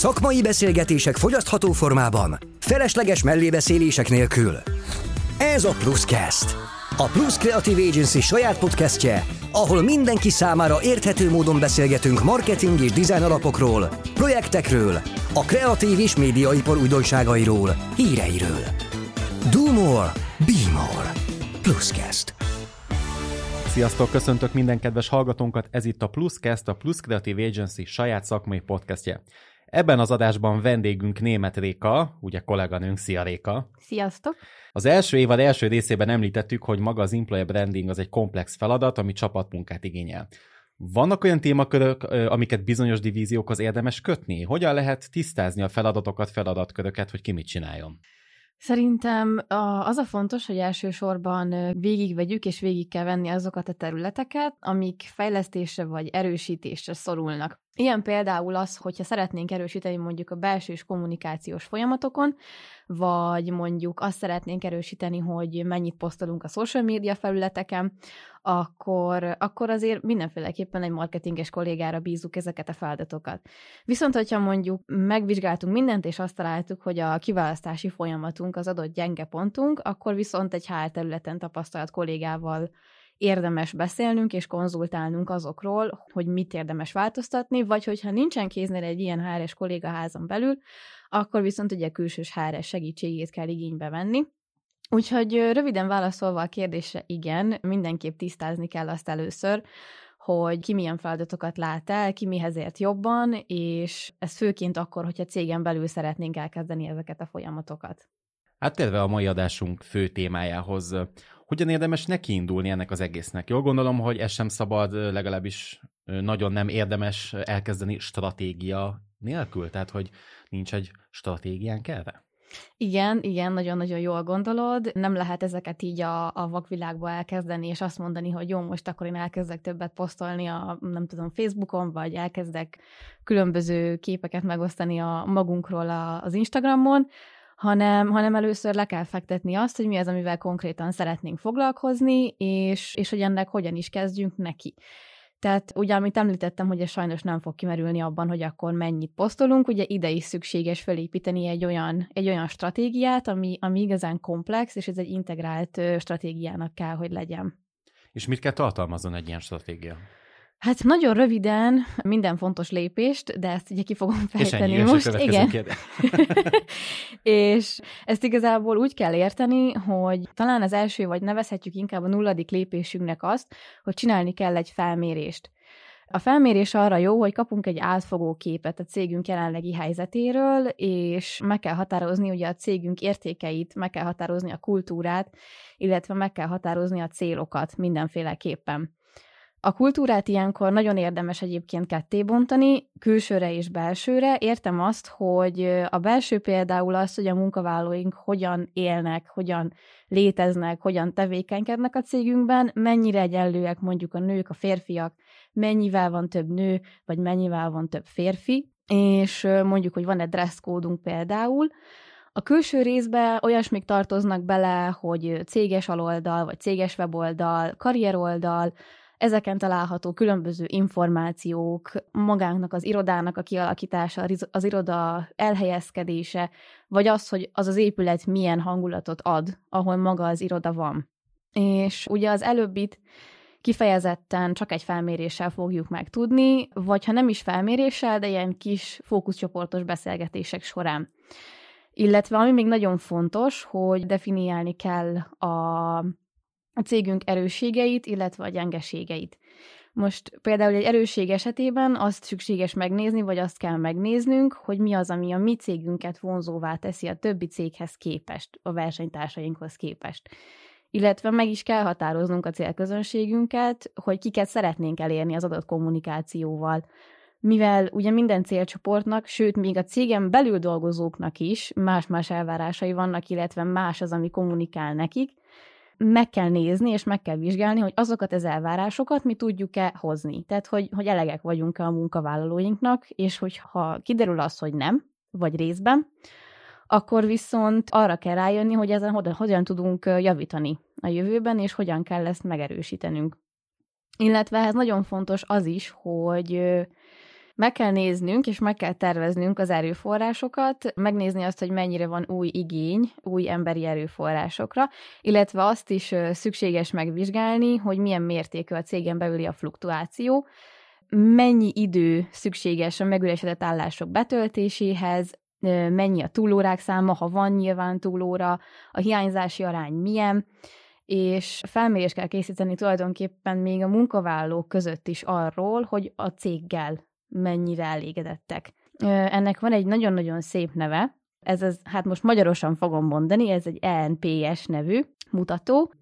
Szakmai beszélgetések fogyasztható formában, felesleges mellébeszélések nélkül. Ez a Pluscast. A Plus Creative Agency saját podcastje, ahol mindenki számára érthető módon beszélgetünk marketing és design alapokról, projektekről, a kreatív és médiaipar újdonságairól, híreiről. Do more, be more. Pluscast. Sziasztok, köszöntök minden kedves hallgatónkat, ez itt a Pluscast, a Plus Creative Agency saját szakmai podcastje. Ebben az adásban vendégünk Német Réka, ugye kolléganőnk, szia Réka. Sziasztok! Az első évad első részében említettük, hogy maga az employer branding az egy komplex feladat, ami csapatmunkát igényel. Vannak olyan témakörök, amiket bizonyos divíziókhoz érdemes kötni? Hogyan lehet tisztázni a feladatokat, feladatköröket, hogy ki mit csináljon? Szerintem az a fontos, hogy elsősorban végigvegyük és végig kell venni azokat a területeket, amik fejlesztésre vagy erősítésre szorulnak. Ilyen például az, hogyha szeretnénk erősíteni mondjuk a belső és kommunikációs folyamatokon, vagy mondjuk azt szeretnénk erősíteni, hogy mennyit posztolunk a social media felületeken, akkor, akkor azért mindenféleképpen egy marketinges kollégára bízunk ezeket a feladatokat. Viszont, hogyha mondjuk megvizsgáltunk mindent, és azt találtuk, hogy a kiválasztási folyamatunk az adott gyenge pontunk, akkor viszont egy HR területen tapasztalt kollégával érdemes beszélnünk és konzultálnunk azokról, hogy mit érdemes változtatni, vagy hogyha nincsen kéznél egy ilyen HR-es kollégaházon belül, akkor viszont ugye külsős HR segítségét kell igénybe venni. Úgyhogy röviden válaszolva a kérdésre, igen, mindenképp tisztázni kell azt először, hogy ki milyen feladatokat lát el, ki mihez ért jobban, és ez főként akkor, hogyha cégen belül szeretnénk elkezdeni ezeket a folyamatokat. Hát térve a mai adásunk fő témájához, hogyan érdemes nekiindulni ennek az egésznek? Jól gondolom, hogy ez sem szabad, legalábbis nagyon nem érdemes elkezdeni stratégia nélkül, tehát hogy nincs egy stratégián erre? Igen, igen, nagyon-nagyon jól gondolod. Nem lehet ezeket így a, a vakvilágba elkezdeni, és azt mondani, hogy jó, most akkor én elkezdek többet posztolni a, nem tudom, Facebookon, vagy elkezdek különböző képeket megosztani a magunkról a, az Instagramon, hanem, hanem először le kell fektetni azt, hogy mi az, amivel konkrétan szeretnénk foglalkozni, és, és hogy ennek hogyan is kezdjünk neki. Tehát ugye, amit említettem, hogy ez sajnos nem fog kimerülni abban, hogy akkor mennyit posztolunk, ugye ide is szükséges felépíteni egy olyan, egy olyan stratégiát, ami, ami igazán komplex, és ez egy integrált stratégiának kell, hogy legyen. És mit kell tartalmazzon egy ilyen stratégia? Hát nagyon röviden minden fontos lépést, de ezt ugye ki fogom fejteni és most. Igen. és ezt igazából úgy kell érteni, hogy talán az első, vagy nevezhetjük inkább a nulladik lépésünknek azt, hogy csinálni kell egy felmérést. A felmérés arra jó, hogy kapunk egy átfogó képet a cégünk jelenlegi helyzetéről, és meg kell határozni ugye a cégünk értékeit, meg kell határozni a kultúrát, illetve meg kell határozni a célokat mindenféleképpen. A kultúrát ilyenkor nagyon érdemes egyébként ketté bontani, külsőre és belsőre. Értem azt, hogy a belső például az, hogy a munkavállalóink hogyan élnek, hogyan léteznek, hogyan tevékenykednek a cégünkben, mennyire egyenlőek mondjuk a nők, a férfiak, mennyivel van több nő, vagy mennyivel van több férfi, és mondjuk, hogy van egy dresszkódunk például, a külső részbe olyasmik tartoznak bele, hogy céges aloldal, vagy céges weboldal, karrieroldal, Ezeken található különböző információk, magának az irodának a kialakítása, az iroda elhelyezkedése, vagy az, hogy az az épület milyen hangulatot ad, ahol maga az iroda van. És ugye az előbbit kifejezetten csak egy felméréssel fogjuk megtudni, vagy ha nem is felméréssel, de ilyen kis fókuszcsoportos beszélgetések során. Illetve ami még nagyon fontos, hogy definiálni kell a a cégünk erősségeit, illetve a gyengeségeit. Most például egy erősség esetében azt szükséges megnézni, vagy azt kell megnéznünk, hogy mi az, ami a mi cégünket vonzóvá teszi a többi céghez képest, a versenytársainkhoz képest. Illetve meg is kell határoznunk a célközönségünket, hogy kiket szeretnénk elérni az adott kommunikációval. Mivel ugye minden célcsoportnak, sőt, még a cégen belül dolgozóknak is más-más elvárásai vannak, illetve más az, ami kommunikál nekik, meg kell nézni, és meg kell vizsgálni, hogy azokat az elvárásokat mi tudjuk-e hozni. Tehát, hogy, hogy elegek vagyunk-e a munkavállalóinknak, és hogyha kiderül az, hogy nem, vagy részben, akkor viszont arra kell rájönni, hogy ezen hogyan, hogyan tudunk javítani a jövőben, és hogyan kell ezt megerősítenünk. Illetve ez nagyon fontos az is, hogy Meg kell néznünk, és meg kell terveznünk az erőforrásokat, megnézni azt, hogy mennyire van új igény új emberi erőforrásokra, illetve azt is szükséges megvizsgálni, hogy milyen mértékű a cégen belüli a fluktuáció, mennyi idő szükséges a megüresedett állások betöltéséhez, mennyi a túlórák száma, ha van nyilván túlóra, a hiányzási arány milyen, és felmérést kell készíteni tulajdonképpen még a munkavállalók között is arról, hogy a céggel mennyire elégedettek. Ennek van egy nagyon-nagyon szép neve, ez az, hát most magyarosan fogom mondani, ez egy ENPS nevű mutató,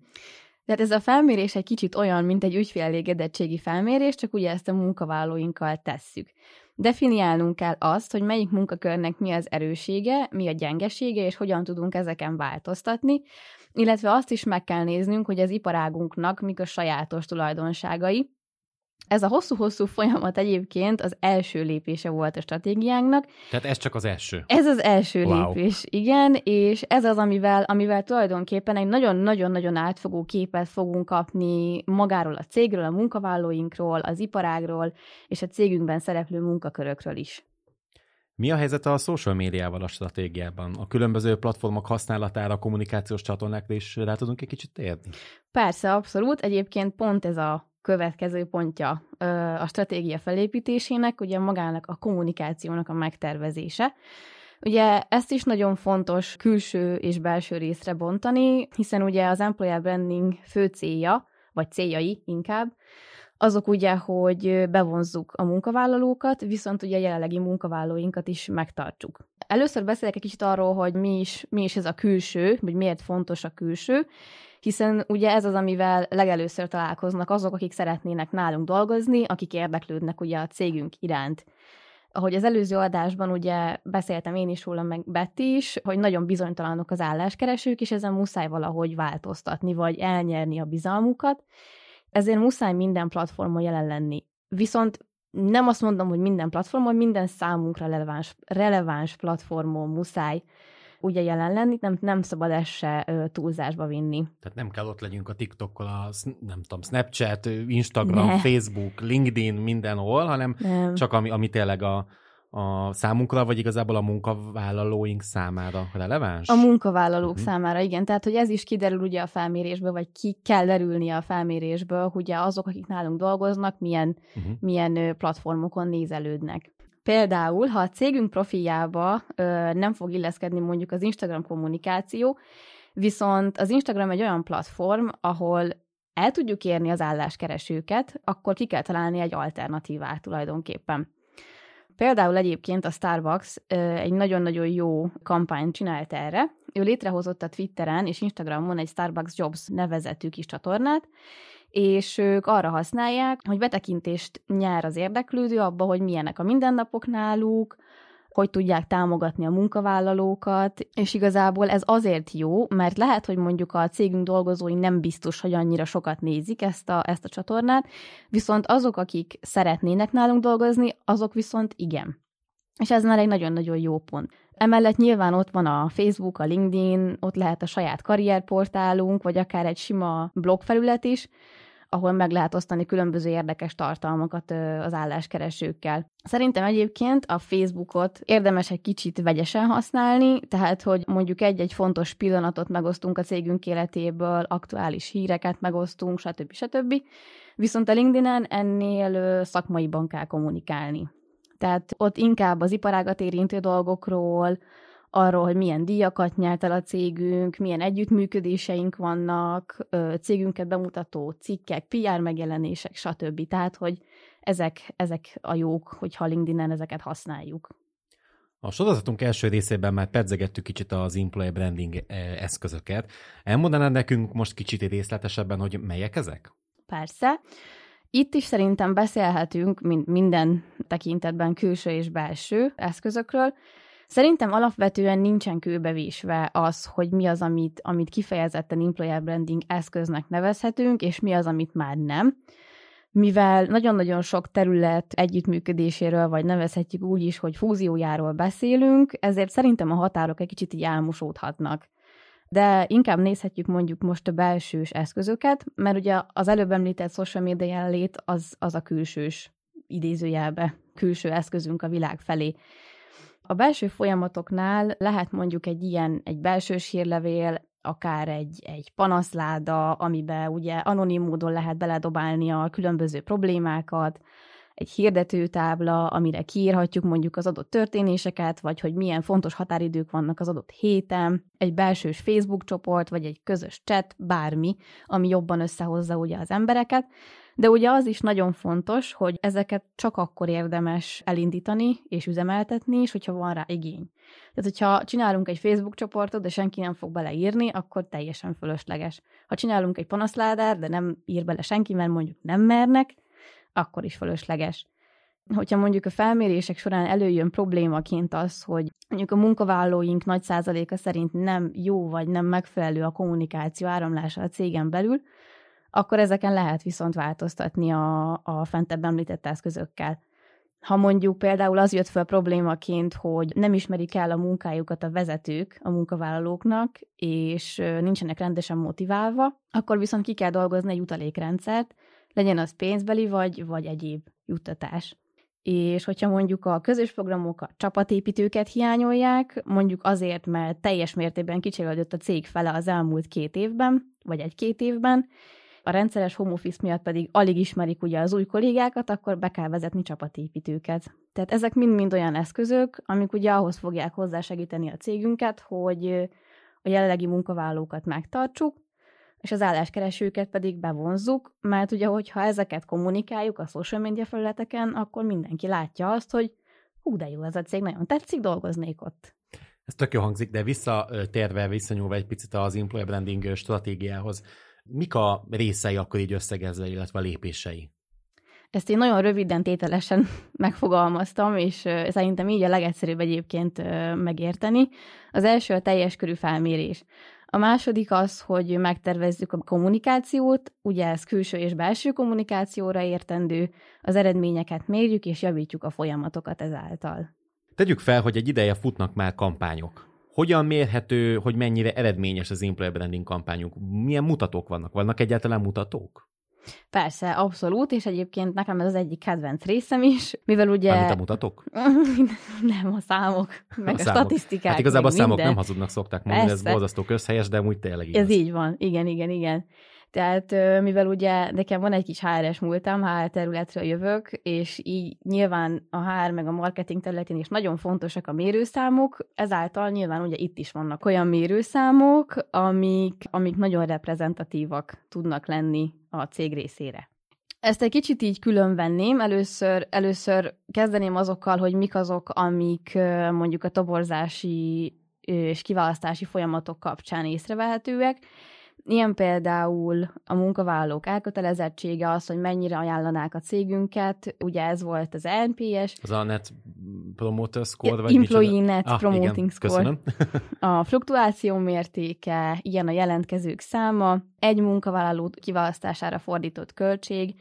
tehát ez a felmérés egy kicsit olyan, mint egy ügyfélelégedettségi felmérés, csak ugye ezt a munkavállalóinkkal tesszük. Definiálnunk kell azt, hogy melyik munkakörnek mi az erősége, mi a gyengesége, és hogyan tudunk ezeken változtatni, illetve azt is meg kell néznünk, hogy az iparágunknak mik a sajátos tulajdonságai, ez a hosszú-hosszú folyamat egyébként az első lépése volt a stratégiánknak. Tehát ez csak az első. Ez az első wow. lépés, igen, és ez az, amivel, amivel tulajdonképpen egy nagyon-nagyon-nagyon átfogó képet fogunk kapni magáról a cégről, a munkavállalóinkról, az iparágról, és a cégünkben szereplő munkakörökről is. Mi a helyzet a social médiával a stratégiában? A különböző platformok használatára, kommunikációs csatornákra is rá tudunk egy kicsit térni? Persze, abszolút. Egyébként pont ez a következő pontja a stratégia felépítésének, ugye magának a kommunikációnak a megtervezése. Ugye ezt is nagyon fontos külső és belső részre bontani, hiszen ugye az employer branding fő célja, vagy céljai inkább, azok ugye, hogy bevonzzuk a munkavállalókat, viszont ugye a jelenlegi munkavállalóinkat is megtartsuk. Először beszélek egy kicsit arról, hogy mi is, mi is ez a külső, vagy miért fontos a külső, hiszen ugye ez az, amivel legelőször találkoznak azok, akik szeretnének nálunk dolgozni, akik érdeklődnek ugye a cégünk iránt. Ahogy az előző adásban ugye beszéltem én is róla, meg Betty is, hogy nagyon bizonytalanok az álláskeresők, és ezen muszáj valahogy változtatni, vagy elnyerni a bizalmukat, ezért muszáj minden platformon jelen lenni. Viszont nem azt mondom, hogy minden platformon, minden számunkra releváns, releváns platformon muszáj ugye jelen lenni, nem, nem szabad ezt se túlzásba vinni. Tehát nem kell ott legyünk a TikTokkal, a nem tudom, Snapchat, Instagram, ne. Facebook, LinkedIn, mindenhol, hanem nem. csak ami, ami tényleg a, a számunkra, vagy igazából a munkavállalóink számára releváns? A munkavállalók uh-huh. számára, igen. Tehát, hogy ez is kiderül ugye a felmérésből, vagy ki kell derülnie a felmérésből, hogy azok, akik nálunk dolgoznak, milyen, uh-huh. milyen platformokon nézelődnek. Például, ha a cégünk profiljába ö, nem fog illeszkedni mondjuk az Instagram kommunikáció, viszont az Instagram egy olyan platform, ahol el tudjuk érni az álláskeresőket, akkor ki kell találni egy alternatívát tulajdonképpen. Például egyébként a Starbucks egy nagyon-nagyon jó kampányt csinált erre. Ő létrehozott a Twitteren és Instagramon egy Starbucks Jobs nevezetű kis csatornát, és ők arra használják, hogy betekintést nyár az érdeklődő abba, hogy milyenek a mindennapok náluk, hogy tudják támogatni a munkavállalókat, és igazából ez azért jó, mert lehet, hogy mondjuk a cégünk dolgozói nem biztos, hogy annyira sokat nézik ezt a, ezt a csatornát, viszont azok, akik szeretnének nálunk dolgozni, azok viszont igen. És ez már egy nagyon-nagyon jó pont. Emellett nyilván ott van a Facebook, a LinkedIn, ott lehet a saját karrierportálunk, vagy akár egy sima blogfelület is, ahol meg lehet osztani különböző érdekes tartalmakat az álláskeresőkkel. Szerintem egyébként a Facebookot érdemes egy kicsit vegyesen használni, tehát hogy mondjuk egy-egy fontos pillanatot megosztunk a cégünk életéből, aktuális híreket megosztunk, stb. stb. Viszont a LinkedIn-en ennél szakmaiban kell kommunikálni. Tehát ott inkább az iparágat érintő dolgokról, arról, hogy milyen díjakat nyert el a cégünk, milyen együttműködéseink vannak, cégünket bemutató cikkek, PR megjelenések, stb. Tehát, hogy ezek, ezek a jók, hogyha LinkedIn-en ezeket használjuk. A sorozatunk első részében már pedzegettük kicsit az employee branding eszközöket. Elmondanád nekünk most kicsit részletesebben, hogy melyek ezek? Persze. Itt is szerintem beszélhetünk minden tekintetben külső és belső eszközökről, Szerintem alapvetően nincsen kőbevésve az, hogy mi az, amit, amit kifejezetten employer branding eszköznek nevezhetünk, és mi az, amit már nem. Mivel nagyon-nagyon sok terület együttműködéséről, vagy nevezhetjük úgy is, hogy fúziójáról beszélünk, ezért szerintem a határok egy kicsit így elmosódhatnak. De inkább nézhetjük mondjuk most a belsős eszközöket, mert ugye az előbb említett social media jelenlét az, az a külsős idézőjelbe külső eszközünk a világ felé. A belső folyamatoknál lehet mondjuk egy ilyen, egy belsős hírlevél, akár egy, egy panaszláda, amiben ugye anonim módon lehet beledobálni a különböző problémákat, egy hirdetőtábla, amire kiírhatjuk mondjuk az adott történéseket, vagy hogy milyen fontos határidők vannak az adott héten, egy belsős Facebook csoport, vagy egy közös chat, bármi, ami jobban összehozza ugye az embereket. De ugye az is nagyon fontos, hogy ezeket csak akkor érdemes elindítani és üzemeltetni, és hogyha van rá igény. Tehát, hogyha csinálunk egy Facebook csoportot, de senki nem fog beleírni, akkor teljesen fölösleges. Ha csinálunk egy panaszládát, de nem ír bele senki, mert mondjuk nem mernek, akkor is fölösleges. Hogyha mondjuk a felmérések során előjön problémaként az, hogy mondjuk a munkavállalóink nagy százaléka szerint nem jó vagy nem megfelelő a kommunikáció áramlása a cégen belül, akkor ezeken lehet viszont változtatni a, a fentebb említett eszközökkel. Ha mondjuk például az jött fel problémaként, hogy nem ismerik el a munkájukat a vezetők a munkavállalóknak, és nincsenek rendesen motiválva, akkor viszont ki kell dolgozni egy utalékrendszert, legyen az pénzbeli vagy, vagy egyéb juttatás. És hogyha mondjuk a közös programok a csapatépítőket hiányolják, mondjuk azért, mert teljes mértékben kicserélődött a cég fele az elmúlt két évben, vagy egy-két évben, a rendszeres home office miatt pedig alig ismerik ugye az új kollégákat, akkor be kell vezetni csapatépítőket. Tehát ezek mind-mind olyan eszközök, amik ugye ahhoz fogják hozzásegíteni a cégünket, hogy a jelenlegi munkavállalókat megtartsuk, és az álláskeresőket pedig bevonzzuk, mert ugye, hogyha ezeket kommunikáljuk a social media felületeken, akkor mindenki látja azt, hogy hú, de jó ez a cég, nagyon tetszik, dolgoznék ott. Ez tök jó hangzik, de visszatérve, visszanyúlva egy picit az employer branding stratégiához, mik a részei akkor így összegezve, illetve a lépései? Ezt én nagyon röviden, tételesen megfogalmaztam, és szerintem így a legegyszerűbb egyébként megérteni. Az első a teljes körű felmérés. A második az, hogy megtervezzük a kommunikációt, ugye ez külső és belső kommunikációra értendő, az eredményeket mérjük és javítjuk a folyamatokat ezáltal. Tegyük fel, hogy egy ideje futnak már kampányok. Hogyan mérhető, hogy mennyire eredményes az employer branding kampányunk? Milyen mutatók vannak? Vannak egyáltalán mutatók? Persze, abszolút, és egyébként nekem ez az egyik kedvenc részem is, mivel ugye... Mármint a mutatók? nem, a számok, meg a, a számok. statisztikák. Hát igazából a számok minden. nem hazudnak, szokták mondani, Persze. ez borzasztó közhelyes, de úgy tényleg igaz. Ez így van, igen, igen, igen. Tehát mivel ugye nekem van egy kis HR-es múltam, HR területről jövök, és így nyilván a HR meg a marketing területén is nagyon fontosak a mérőszámok, ezáltal nyilván ugye itt is vannak olyan mérőszámok, amik, amik nagyon reprezentatívak tudnak lenni a cég részére. Ezt egy kicsit így külön venném. Először, először kezdeném azokkal, hogy mik azok, amik mondjuk a toborzási és kiválasztási folyamatok kapcsán észrevehetőek, Ilyen például a munkavállalók elkötelezettsége, az, hogy mennyire ajánlanák a cégünket, ugye ez volt az NPS. Az a Net Promoter Score, vagy Employee micsoda? Net ah, Promoting igen, Score. a fluktuáció mértéke, ilyen a jelentkezők száma, egy munkavállaló kiválasztására fordított költség,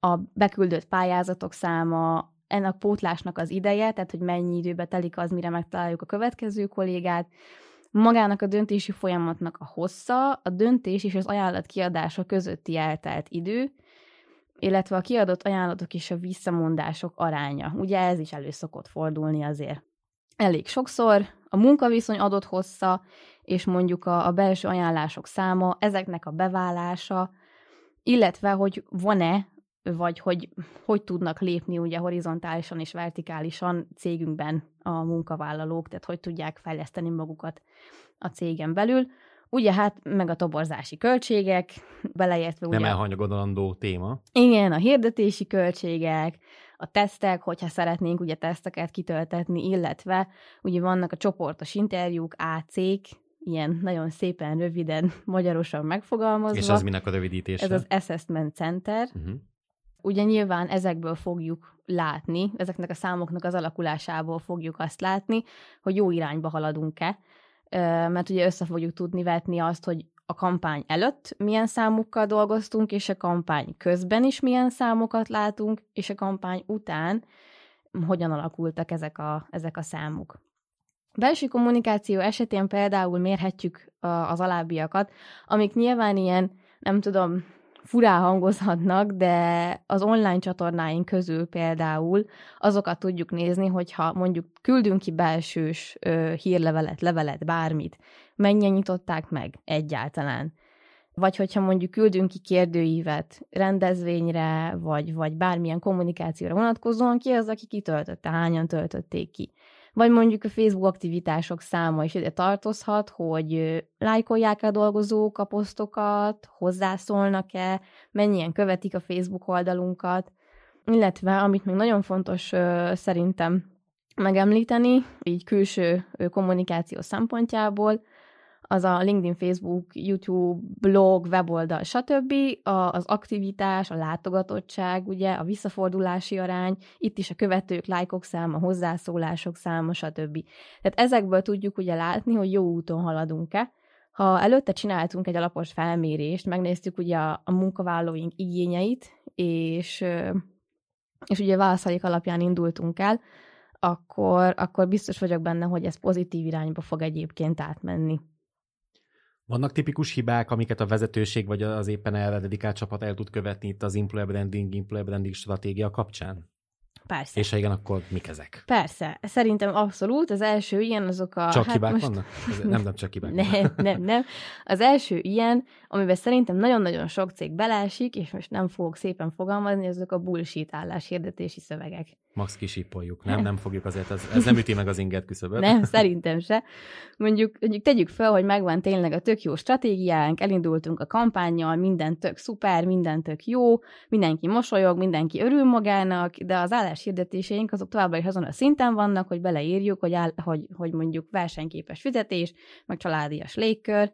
a beküldött pályázatok száma, ennek pótlásnak az ideje, tehát hogy mennyi időbe telik az, mire megtaláljuk a következő kollégát, magának a döntési folyamatnak a hossza, a döntés és az ajánlat kiadása közötti eltelt idő, illetve a kiadott ajánlatok és a visszamondások aránya. Ugye ez is elő szokott fordulni azért. Elég sokszor a munkaviszony adott hossza, és mondjuk a, a belső ajánlások száma, ezeknek a beválása, illetve hogy van-e vagy hogy hogy tudnak lépni ugye horizontálisan és vertikálisan cégünkben a munkavállalók, tehát hogy tudják fejleszteni magukat a cégen belül. Ugye hát meg a toborzási költségek, beleértve ugye... Nem elhanyagolandó téma. Igen, a hirdetési költségek, a tesztek, hogyha szeretnénk ugye teszteket kitöltetni, illetve ugye vannak a csoportos interjúk, AC-k, ilyen nagyon szépen röviden, magyarosan megfogalmazva. És az minek a rövidítése? Ez az Assessment Center. Uh-huh ugye nyilván ezekből fogjuk látni, ezeknek a számoknak az alakulásából fogjuk azt látni, hogy jó irányba haladunk-e, mert ugye össze fogjuk tudni vetni azt, hogy a kampány előtt milyen számokkal dolgoztunk, és a kampány közben is milyen számokat látunk, és a kampány után hogyan alakultak ezek a, ezek a számok. Belső kommunikáció esetén például mérhetjük az alábbiakat, amik nyilván ilyen, nem tudom, furá hangozhatnak, de az online csatornáink közül például azokat tudjuk nézni, hogyha mondjuk küldünk ki belsős ö, hírlevelet, levelet, bármit, mennyien nyitották meg egyáltalán. Vagy hogyha mondjuk küldünk ki kérdőívet rendezvényre, vagy, vagy bármilyen kommunikációra vonatkozóan, ki az, aki kitöltötte, hányan töltötték ki vagy mondjuk a Facebook aktivitások száma is ide tartozhat, hogy lájkolják-e a dolgozók a posztokat, hozzászólnak-e, mennyien követik a Facebook oldalunkat, illetve amit még nagyon fontos szerintem megemlíteni, így külső kommunikáció szempontjából, az a LinkedIn, Facebook, YouTube, blog, weboldal, stb. Az aktivitás, a látogatottság, ugye, a visszafordulási arány, itt is a követők, lájkok száma, hozzászólások száma, stb. Tehát ezekből tudjuk ugye látni, hogy jó úton haladunk-e. Ha előtte csináltunk egy alapos felmérést, megnéztük ugye a, a munkavállalóink igényeit, és, és ugye válaszaik alapján indultunk el, akkor, akkor biztos vagyok benne, hogy ez pozitív irányba fog egyébként átmenni. Vannak tipikus hibák, amiket a vezetőség vagy az éppen erre dedikált csapat el tud követni itt az employer branding, employer branding stratégia kapcsán? Persze. És ha igen, akkor mik ezek? Persze. Szerintem abszolút. Az első ilyen azok a... Csak hát hibák most... vannak? Ez nem, nem csak hibák. nem, nem, nem. Az első ilyen, amiben szerintem nagyon-nagyon sok cég belásik, és most nem fogok szépen fogalmazni, azok a bullshit álláshirdetési szövegek. Max kisipoljuk. Nem, nem fogjuk azért, ez, ez nem üti meg az inget küszöböt. Nem, szerintem se. Mondjuk, mondjuk tegyük fel, hogy megvan tényleg a tök jó stratégiánk, elindultunk a kampányjal, minden tök szuper, minden tök jó, mindenki mosolyog, mindenki örül magának, de az álláshirdetéseink azok továbbra is azon a szinten vannak, hogy beleírjuk, hogy, áll, hogy, hogy mondjuk versenyképes fizetés, meg családias légkör,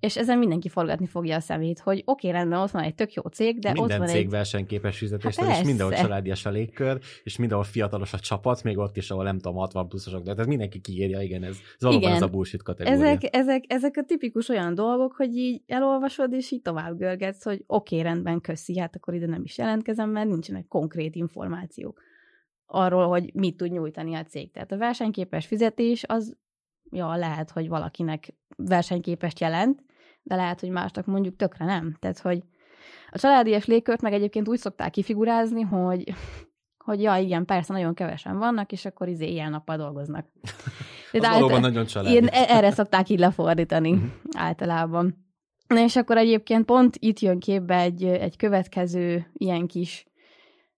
és ezen mindenki forgatni fogja a szemét, hogy oké, okay, rendben, ott van egy tök jó cég, de Minden ott van cég egy... versenyképes fizetés, hát és mindenhol családias a légkör, és mindenhol fiatalos a csapat, még ott is, ahol nem tudom, 60 pluszosok, de ez mindenki kiírja, igen, ez, ez valóban igen. ez a bullshit kategória. Ezek, ezek, ezek a tipikus olyan dolgok, hogy így elolvasod, és így tovább görgetsz, hogy oké, okay, rendben, köszi, hát akkor ide nem is jelentkezem, mert nincsenek konkrét információk arról, hogy mit tud nyújtani a cég. Tehát a versenyképes fizetés az, ja, lehet, hogy valakinek versenyképest jelent, de lehet, hogy másnak mondjuk tökre nem. Tehát, hogy a családias légkört meg egyébként úgy szokták kifigurázni, hogy hogy ja, igen, persze, nagyon kevesen vannak, és akkor izé ilyen-nappal dolgoznak. Az által, valóban nagyon családi. Ilyen, e- erre szokták így lefordítani uh-huh. általában. Na és akkor egyébként pont itt jön képbe egy, egy következő ilyen kis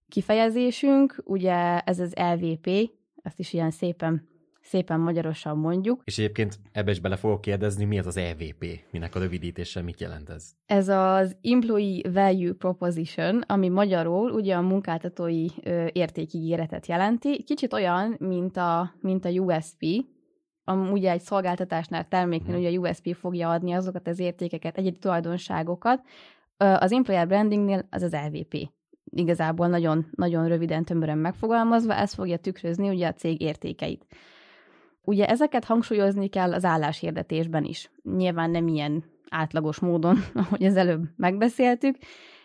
kifejezésünk, ugye ez az LVP, ezt is ilyen szépen szépen magyarosan mondjuk. És egyébként ebbe is bele fogok kérdezni, mi az az EVP, minek a rövidítése, mit jelent ez? Ez az Employee Value Proposition, ami magyarul ugye a munkáltatói ö, értékígéretet jelenti. Kicsit olyan, mint a, mint a USP, ugye egy szolgáltatásnál, terméknél hmm. ugye a USP fogja adni azokat az értékeket, egyedi tulajdonságokat. Az Employer Brandingnél az az LVP. Igazából nagyon, nagyon röviden, tömören megfogalmazva, ez fogja tükrözni ugye a cég értékeit. Ugye ezeket hangsúlyozni kell az álláshirdetésben is. Nyilván nem ilyen átlagos módon, ahogy az előbb megbeszéltük,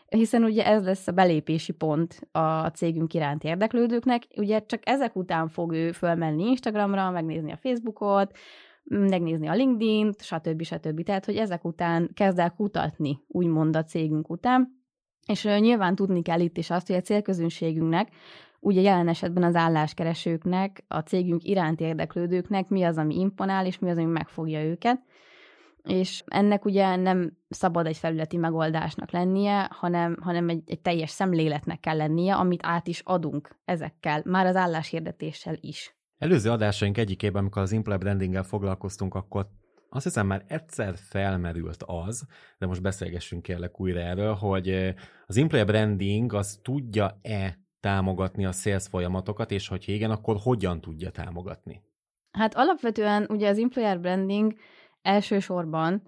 hiszen ugye ez lesz a belépési pont a cégünk iránt érdeklődőknek. Ugye csak ezek után fog ő fölmenni Instagramra, megnézni a Facebookot, megnézni a LinkedIn-t, stb. stb. Tehát, hogy ezek után kezd el kutatni, úgymond a cégünk után. És nyilván tudni kell itt is azt, hogy a célközönségünknek ugye jelen esetben az álláskeresőknek, a cégünk iránt érdeklődőknek mi az, ami imponál, és mi az, ami megfogja őket. És ennek ugye nem szabad egy felületi megoldásnak lennie, hanem, hanem egy, egy teljes szemléletnek kell lennie, amit át is adunk ezekkel, már az álláshirdetéssel is. Előző adásaink egyikében, amikor az Implant Brandinggel foglalkoztunk, akkor azt hiszem már egyszer felmerült az, de most beszélgessünk kérlek újra erről, hogy az employer branding az tudja-e támogatni a sales folyamatokat, és hogy igen, akkor hogyan tudja támogatni? Hát alapvetően ugye az employer branding elsősorban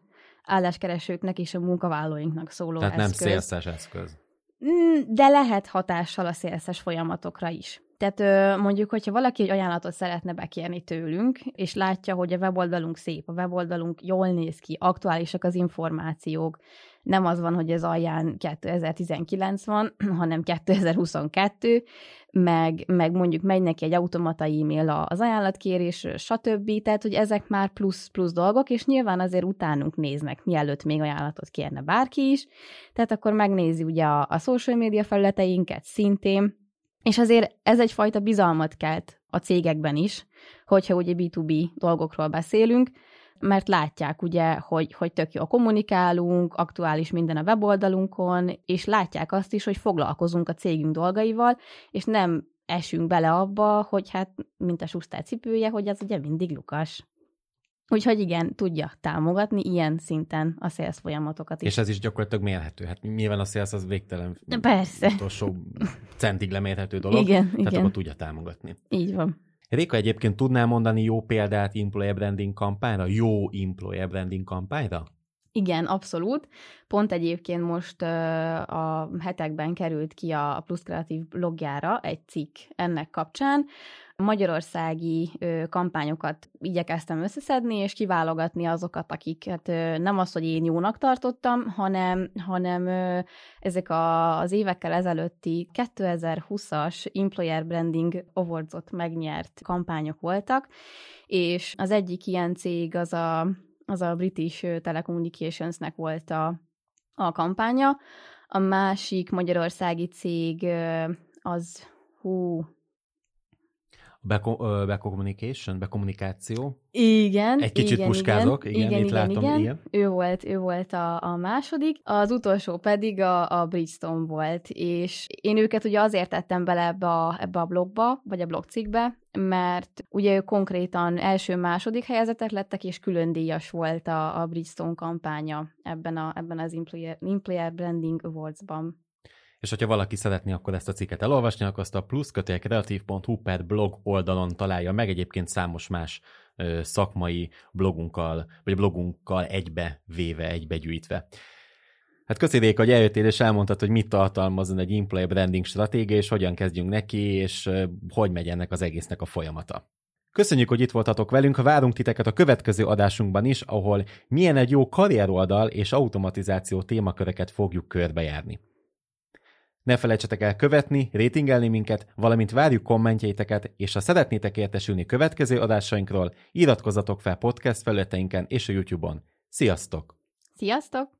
álláskeresőknek és a munkavállalóinknak szóló Tehát eszköz. nem szélszes eszköz. Mm, de lehet hatással a szélszes folyamatokra is. Tehát mondjuk, hogyha valaki egy ajánlatot szeretne bekérni tőlünk, és látja, hogy a weboldalunk szép, a weboldalunk jól néz ki, aktuálisak az információk, nem az van, hogy ez alján 2019 van, hanem 2022, meg, meg mondjuk megy neki egy automata e-mail az ajánlatkérés, stb. Tehát, hogy ezek már plusz, plusz dolgok, és nyilván azért utánunk néznek, mielőtt még ajánlatot kérne bárki is. Tehát akkor megnézi ugye a, a social media felületeinket szintén, és azért ez egyfajta bizalmat kelt a cégekben is, hogyha ugye B2B dolgokról beszélünk, mert látják ugye, hogy, hogy tök jól kommunikálunk, aktuális minden a weboldalunkon, és látják azt is, hogy foglalkozunk a cégünk dolgaival, és nem esünk bele abba, hogy hát, mint a susztár cipője, hogy ez ugye mindig lukas. Úgyhogy igen, tudja támogatni ilyen szinten a sales folyamatokat is. És ez is gyakorlatilag mérhető. Hát nyilván a sales az végtelen De persze. utolsó centig lemérhető dolog. Igen, tehát igen. akkor tudja támogatni. Így van. Réka, egyébként tudnál mondani jó példát employer branding kampányra? Jó employer branding kampányra? Igen, abszolút. Pont egyébként most a hetekben került ki a Plus Kreatív blogjára egy cikk ennek kapcsán. Magyarországi kampányokat igyekeztem összeszedni, és kiválogatni azokat, akiket ö, nem az, hogy én jónak tartottam, hanem, hanem ezek a, az évekkel ezelőtti 2020-as Employer Branding Awards-ot megnyert kampányok voltak, és az egyik ilyen cég az a az a British Telecommunicationsnek volt a, a kampánya. A másik magyarországi cég az, hú, Beko- Becommunication, bekommunikáció. Igen. Egy kicsit igen, puskázok, igen, igen, itt igen, látom, igen. igen. Ő volt, ő volt a, a második, az utolsó pedig a, a Bridgestone volt, és én őket ugye azért tettem bele ebbe a, ebbe a blogba, vagy a blogcikkbe, mert ugye ők konkrétan első-második helyezetek lettek, és külön díjas volt a, a Bridgestone kampánya ebben, a, ebben az Employer, Employer Branding Awards-ban. És hogyha valaki szeretné akkor ezt a cikket elolvasni, akkor azt a plusz-kreatív.hu per blog oldalon találja meg egyébként számos más ö, szakmai blogunkkal, vagy blogunkkal egybe véve, egybe gyűjtve. Hát Réka, hogy eljöttél és elmondtad, hogy mit tartalmazon egy employer branding stratégia, és hogyan kezdjünk neki, és hogy megy ennek az egésznek a folyamata. Köszönjük, hogy itt voltatok velünk, várunk titeket a következő adásunkban is, ahol milyen egy jó karrieroldal és automatizáció témaköreket fogjuk körbejárni. Ne felejtsetek el követni, rétingelni minket, valamint várjuk kommentjeiteket, és ha szeretnétek értesülni következő adásainkról, iratkozzatok fel podcast felületeinken és a YouTube-on. Sziasztok! Sziasztok!